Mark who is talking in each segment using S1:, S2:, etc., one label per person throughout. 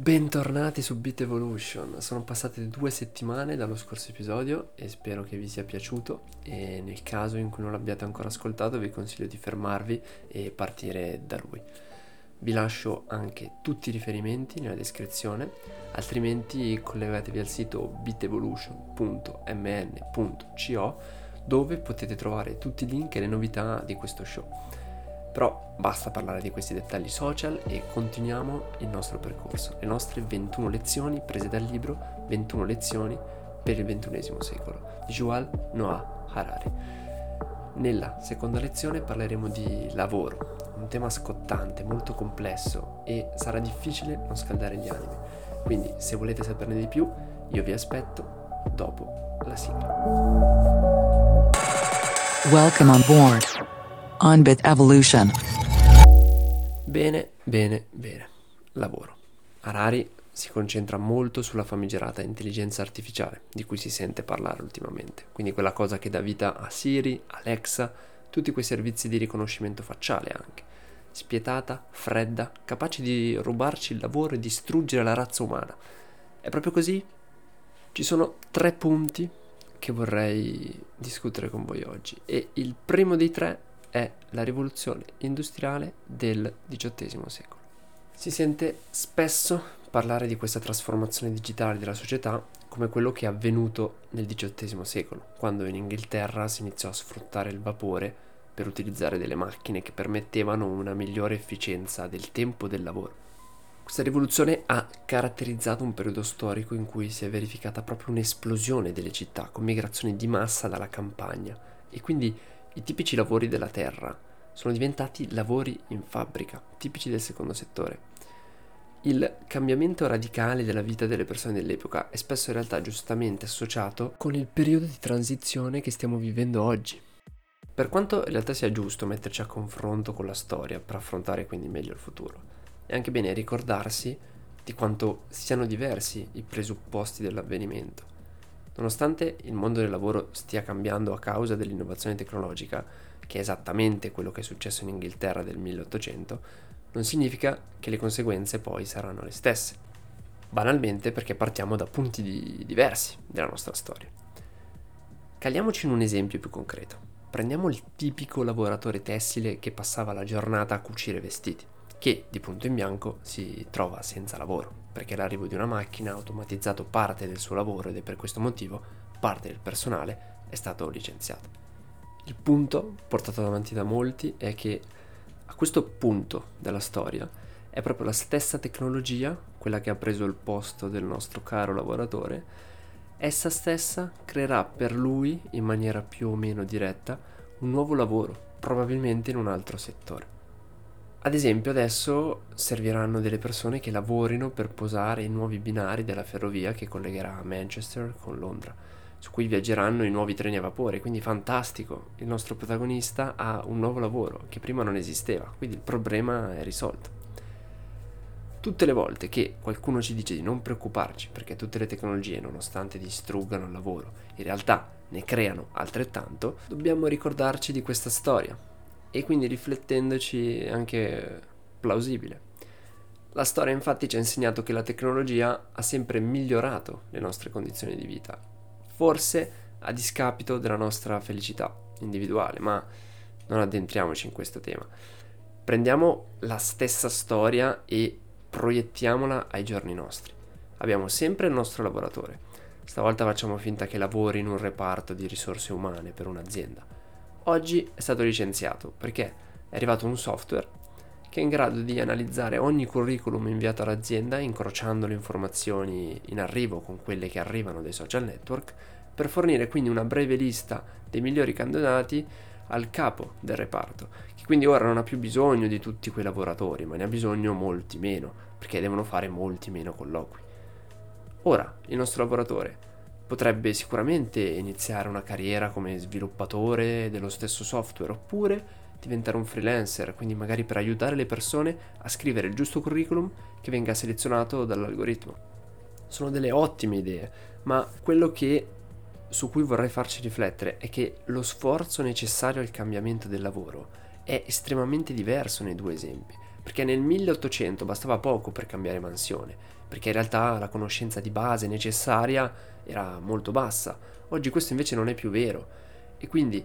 S1: Bentornati su Beat Evolution, sono passate due settimane dallo scorso episodio e spero che vi sia piaciuto e nel caso in cui non l'abbiate ancora ascoltato vi consiglio di fermarvi e partire da lui. Vi lascio anche tutti i riferimenti nella descrizione, altrimenti collegatevi al sito beatevolution.mn.co dove potete trovare tutti i link e le novità di questo show. Però basta parlare di questi dettagli social e continuiamo il nostro percorso, le nostre 21 lezioni prese dal libro 21 lezioni per il XXI secolo di Yuval Noah Harari. Nella seconda lezione parleremo di lavoro, un tema scottante, molto complesso e sarà difficile non scaldare gli animi. Quindi se volete saperne di più, io vi aspetto dopo la sigla.
S2: Welcome on board. On Bit Evolution.
S1: Bene, bene, bene. Lavoro. Harari si concentra molto sulla famigerata intelligenza artificiale, di cui si sente parlare ultimamente. Quindi quella cosa che dà vita a Siri, Alexa, tutti quei servizi di riconoscimento facciale anche. Spietata, fredda, capace di rubarci il lavoro e distruggere la razza umana. È proprio così? Ci sono tre punti che vorrei discutere con voi oggi e il primo dei tre è la rivoluzione industriale del XVIII secolo. Si sente spesso parlare di questa trasformazione digitale della società come quello che è avvenuto nel XVIII secolo, quando in Inghilterra si iniziò a sfruttare il vapore per utilizzare delle macchine che permettevano una migliore efficienza del tempo del lavoro. Questa rivoluzione ha caratterizzato un periodo storico in cui si è verificata proprio un'esplosione delle città, con migrazioni di massa dalla campagna e quindi i tipici lavori della terra sono diventati lavori in fabbrica, tipici del secondo settore. Il cambiamento radicale della vita delle persone dell'epoca è spesso in realtà giustamente associato con il periodo di transizione che stiamo vivendo oggi. Per quanto in realtà sia giusto metterci a confronto con la storia per affrontare quindi meglio il futuro, è anche bene ricordarsi di quanto siano diversi i presupposti dell'avvenimento. Nonostante il mondo del lavoro stia cambiando a causa dell'innovazione tecnologica, che è esattamente quello che è successo in Inghilterra del 1800, non significa che le conseguenze poi saranno le stesse. Banalmente perché partiamo da punti di diversi della nostra storia. Caliamoci in un esempio più concreto. Prendiamo il tipico lavoratore tessile che passava la giornata a cucire vestiti, che di punto in bianco si trova senza lavoro perché l'arrivo di una macchina ha automatizzato parte del suo lavoro ed è per questo motivo parte del personale è stato licenziato. Il punto portato avanti da molti è che a questo punto della storia è proprio la stessa tecnologia, quella che ha preso il posto del nostro caro lavoratore, essa stessa creerà per lui, in maniera più o meno diretta, un nuovo lavoro, probabilmente in un altro settore. Ad esempio adesso serviranno delle persone che lavorino per posare i nuovi binari della ferrovia che collegherà Manchester con Londra, su cui viaggeranno i nuovi treni a vapore, quindi fantastico, il nostro protagonista ha un nuovo lavoro che prima non esisteva, quindi il problema è risolto. Tutte le volte che qualcuno ci dice di non preoccuparci perché tutte le tecnologie, nonostante distruggano il lavoro, in realtà ne creano altrettanto, dobbiamo ricordarci di questa storia, e quindi riflettendoci anche plausibile. La storia infatti ci ha insegnato che la tecnologia ha sempre migliorato le nostre condizioni di vita, forse a discapito della nostra felicità individuale, ma non addentriamoci in questo tema. Prendiamo la stessa storia e proiettiamola ai giorni nostri. Abbiamo sempre il nostro lavoratore. Stavolta facciamo finta che lavori in un reparto di risorse umane per un'azienda oggi è stato licenziato perché è arrivato un software che è in grado di analizzare ogni curriculum inviato all'azienda incrociando le informazioni in arrivo con quelle che arrivano dai social network per fornire quindi una breve lista dei migliori candidati al capo del reparto, che quindi ora non ha più bisogno di tutti quei lavoratori, ma ne ha bisogno molti meno, perché devono fare molti meno colloqui. Ora, il nostro lavoratore potrebbe sicuramente iniziare una carriera come sviluppatore dello stesso software oppure diventare un freelancer, quindi magari per aiutare le persone a scrivere il giusto curriculum che venga selezionato dall'algoritmo. Sono delle ottime idee, ma quello che su cui vorrei farci riflettere è che lo sforzo necessario al cambiamento del lavoro è estremamente diverso nei due esempi, perché nel 1800 bastava poco per cambiare mansione, perché in realtà la conoscenza di base necessaria era molto bassa. Oggi questo invece non è più vero e quindi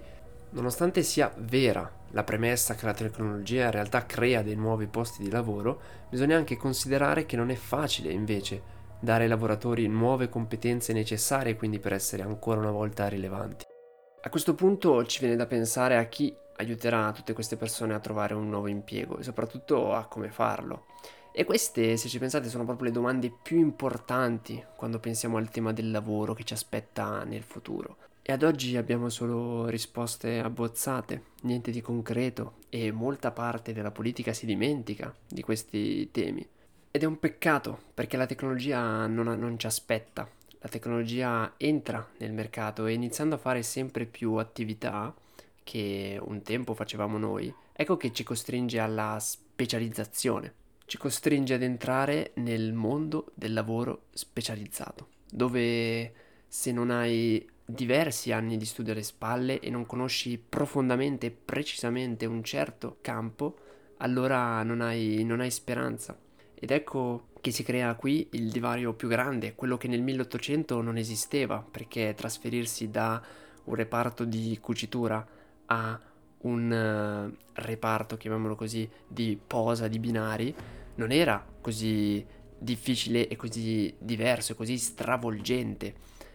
S1: nonostante sia vera la premessa che la tecnologia in realtà crea dei nuovi posti di lavoro, bisogna anche considerare che non è facile invece dare ai lavoratori nuove competenze necessarie quindi per essere ancora una volta rilevanti. A questo punto ci viene da pensare a chi aiuterà tutte queste persone a trovare un nuovo impiego e soprattutto a come farlo. E queste, se ci pensate, sono proprio le domande più importanti quando pensiamo al tema del lavoro che ci aspetta nel futuro. E ad oggi abbiamo solo risposte abbozzate, niente di concreto e molta parte della politica si dimentica di questi temi. Ed è un peccato perché la tecnologia non, non ci aspetta, la tecnologia entra nel mercato e iniziando a fare sempre più attività che un tempo facevamo noi, ecco che ci costringe alla specializzazione, ci costringe ad entrare nel mondo del lavoro specializzato, dove se non hai diversi anni di studio alle spalle e non conosci profondamente e precisamente un certo campo, allora non hai, non hai speranza. Ed ecco che si crea qui il divario più grande, quello che nel 1800 non esisteva, perché trasferirsi da un reparto di cucitura a un uh, reparto, chiamiamolo così, di posa di binari, non era così difficile e così diverso e così stravolgente.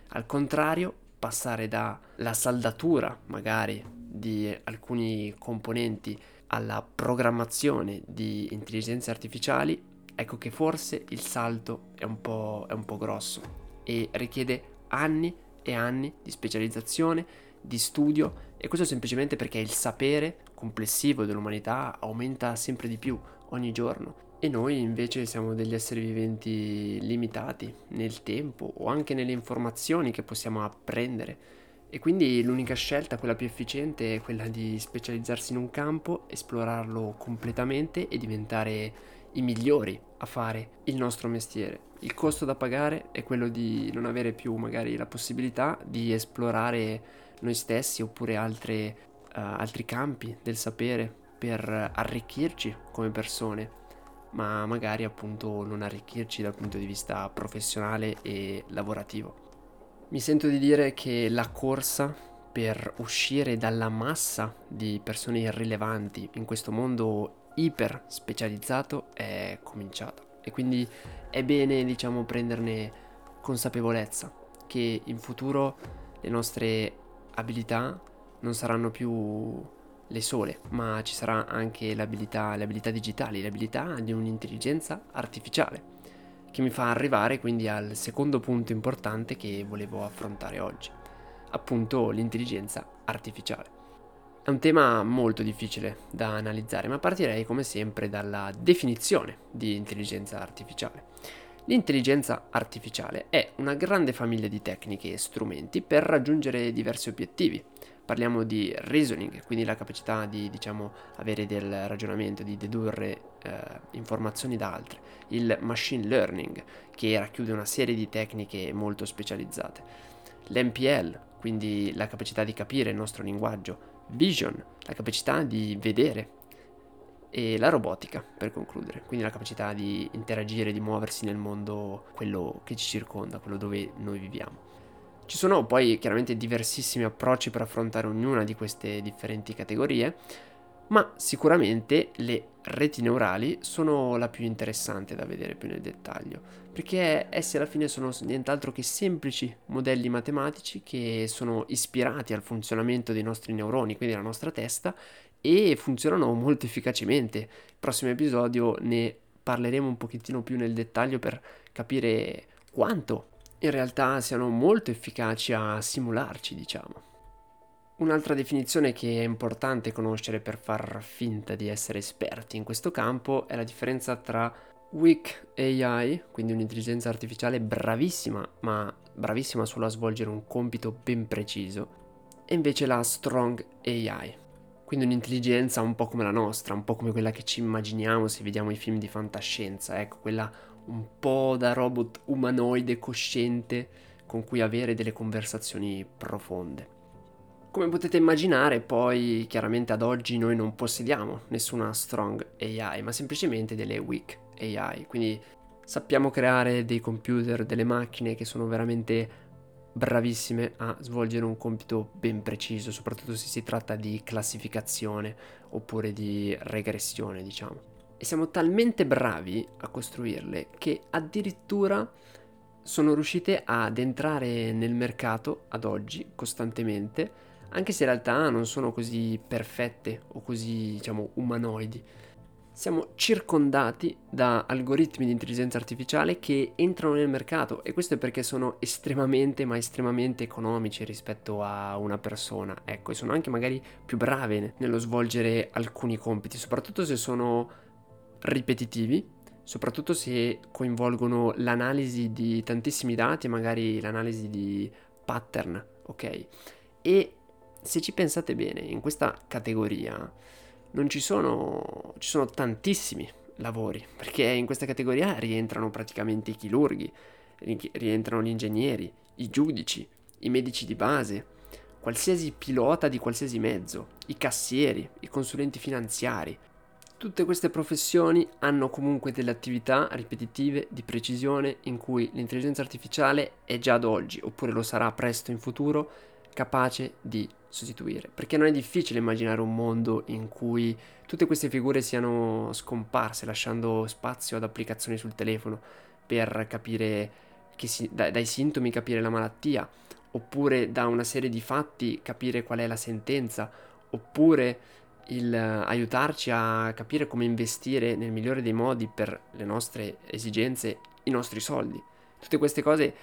S1: Al contrario, passare dalla saldatura magari di alcuni componenti alla programmazione di intelligenze artificiali ecco che forse il salto è un po', è un po grosso e richiede anni e anni di specializzazione, di studio e questo semplicemente perché il sapere complessivo dell'umanità aumenta sempre di più ogni giorno e noi invece siamo degli esseri viventi limitati nel tempo o anche nelle informazioni che possiamo apprendere e quindi l'unica scelta, quella più efficiente, è quella di specializzarsi in un campo, esplorarlo completamente e diventare i migliori a fare il nostro mestiere. Il costo da pagare è quello di non avere più magari la possibilità di esplorare noi stessi oppure altre, uh, altri campi del sapere per arricchirci come persone, ma magari appunto non arricchirci dal punto di vista professionale e lavorativo. Mi sento di dire che la corsa per uscire dalla massa di persone irrilevanti in questo mondo iper specializzato è cominciata e quindi è bene diciamo prenderne consapevolezza che in futuro le nostre abilità non saranno più le sole, ma ci sarà anche l'abilità, le abilità digitali, le abilità di un'intelligenza artificiale, che mi fa arrivare quindi al secondo punto importante che volevo affrontare oggi, appunto l'intelligenza artificiale. È un tema molto difficile da analizzare, ma partirei come sempre dalla definizione di intelligenza artificiale. L'intelligenza artificiale è una grande famiglia di tecniche e strumenti per raggiungere diversi obiettivi. Parliamo di reasoning, quindi la capacità di diciamo, avere del ragionamento, di dedurre eh, informazioni da altre. Il machine learning, che racchiude una serie di tecniche molto specializzate. L'MPL, quindi la capacità di capire il nostro linguaggio vision, la capacità di vedere e la robotica per concludere, quindi la capacità di interagire, di muoversi nel mondo, quello che ci circonda, quello dove noi viviamo. Ci sono poi chiaramente diversissimi approcci per affrontare ognuna di queste differenti categorie, ma sicuramente le reti neurali sono la più interessante da vedere più nel dettaglio, perché essi alla fine sono nient'altro che semplici modelli matematici che sono ispirati al funzionamento dei nostri neuroni, quindi della nostra testa, e funzionano molto efficacemente. Il prossimo episodio ne parleremo un pochettino più nel dettaglio per capire quanto in realtà siano molto efficaci a simularci, diciamo. Un'altra definizione che è importante conoscere per far finta di essere esperti in questo campo è la differenza tra weak AI, quindi un'intelligenza artificiale bravissima, ma bravissima solo a svolgere un compito ben preciso, e invece la strong AI, quindi un'intelligenza un po' come la nostra, un po' come quella che ci immaginiamo se vediamo i film di fantascienza, ecco, quella un po' da robot umanoide cosciente con cui avere delle conversazioni profonde. Come potete immaginare, poi chiaramente ad oggi noi non possediamo nessuna strong AI, ma semplicemente delle weak AI, quindi sappiamo creare dei computer, delle macchine che sono veramente bravissime a svolgere un compito ben preciso, soprattutto se si tratta di classificazione oppure di regressione, diciamo. E siamo talmente bravi a costruirle che addirittura sono riuscite ad entrare nel mercato ad oggi costantemente, anche se in realtà non sono così perfette o così, diciamo, umanoidi siamo circondati da algoritmi di intelligenza artificiale che entrano nel mercato e questo è perché sono estremamente ma estremamente economici rispetto a una persona, ecco, e sono anche magari più brave nello svolgere alcuni compiti, soprattutto se sono ripetitivi, soprattutto se coinvolgono l'analisi di tantissimi dati magari l'analisi di pattern, ok? E se ci pensate bene, in questa categoria non ci sono, ci sono tantissimi lavori, perché in questa categoria rientrano praticamente i chirurghi, rientrano gli ingegneri, i giudici, i medici di base, qualsiasi pilota di qualsiasi mezzo, i cassieri, i consulenti finanziari. Tutte queste professioni hanno comunque delle attività ripetitive di precisione in cui l'intelligenza artificiale è già ad oggi, oppure lo sarà presto in futuro, capace di sostituire, perché non è difficile immaginare un mondo in cui tutte queste figure siano scomparse, lasciando spazio ad applicazioni sul telefono per capire si, dai, dai sintomi capire la malattia, oppure da una serie di fatti capire qual è la sentenza, oppure il aiutarci a capire come investire nel migliore dei modi per le nostre esigenze i nostri soldi. Tutte queste cose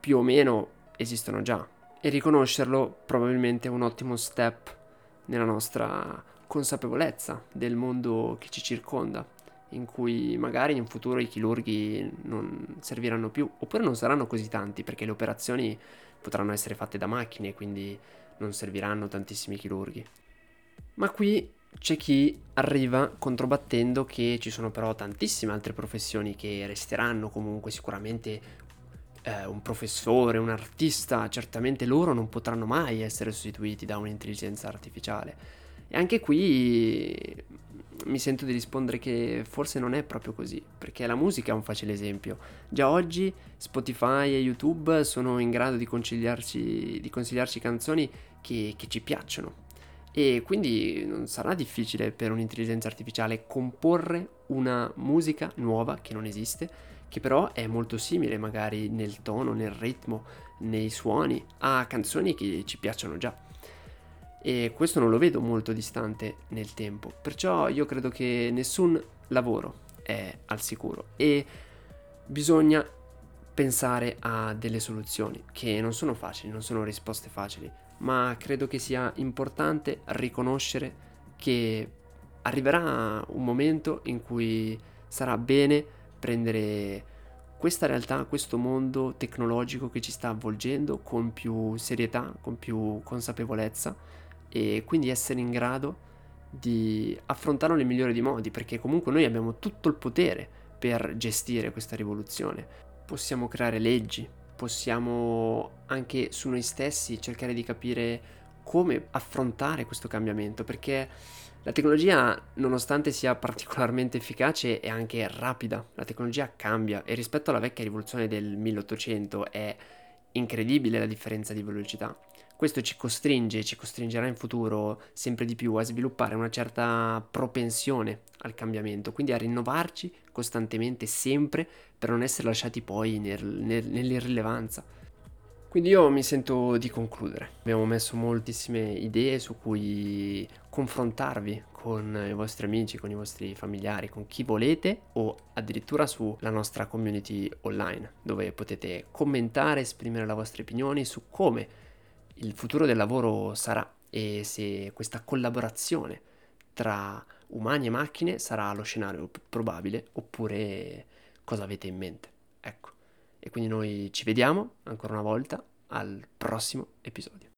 S1: più o meno esistono già, e riconoscerlo probabilmente è un ottimo step nella nostra consapevolezza del mondo che ci circonda, in cui magari in futuro i chirurghi non serviranno più, oppure non saranno così tanti, perché le operazioni potranno essere fatte da macchine, quindi non serviranno tantissimi chirurghi. Ma qui c'è chi arriva controbattendo che ci sono però tantissime altre professioni che resteranno comunque sicuramente eh, un professore, un artista, certamente loro non potranno mai essere sostituiti da un'intelligenza artificiale. E anche qui mi sento di rispondere che forse non è proprio così, perché la musica è un facile esempio. Già oggi Spotify e YouTube sono in grado di di consigliarci canzoni che, che ci piacciono. E quindi non sarà difficile per un'intelligenza artificiale comporre una musica nuova che non esiste che però è molto simile magari nel tono, nel ritmo, nei suoni a canzoni che ci piacciono già. E questo non lo vedo molto distante nel tempo, perciò io credo che nessun lavoro è al sicuro e bisogna pensare a delle soluzioni che non sono facili, non sono risposte facili, ma credo che sia importante riconoscere che arriverà un momento in cui sarà bene prendere questa realtà, questo mondo tecnologico che ci sta avvolgendo con più serietà, con più consapevolezza e quindi essere in grado di affrontarlo nel migliore dei modi, perché comunque noi abbiamo tutto il potere per gestire questa rivoluzione. Possiamo creare leggi, possiamo anche su noi stessi cercare di capire come affrontare questo cambiamento, perché la tecnologia, nonostante sia particolarmente efficace, è anche rapida. La tecnologia cambia e rispetto alla vecchia rivoluzione del 1800 è incredibile la differenza di velocità. Questo ci costringe, ci costringerà in futuro sempre di più a sviluppare una certa propensione al cambiamento, quindi a rinnovarci costantemente, sempre, per non essere lasciati poi nel, nel, nell'irrilevanza. Quindi io mi sento di concludere. Abbiamo messo moltissime idee su cui confrontarvi con i vostri amici, con i vostri familiari, con chi volete o addirittura sulla nostra community online dove potete commentare, esprimere le vostre opinioni su come il futuro del lavoro sarà e se questa collaborazione tra umani e macchine sarà lo scenario probabile oppure cosa avete in mente. Ecco. E quindi noi ci vediamo ancora una volta al prossimo episodio.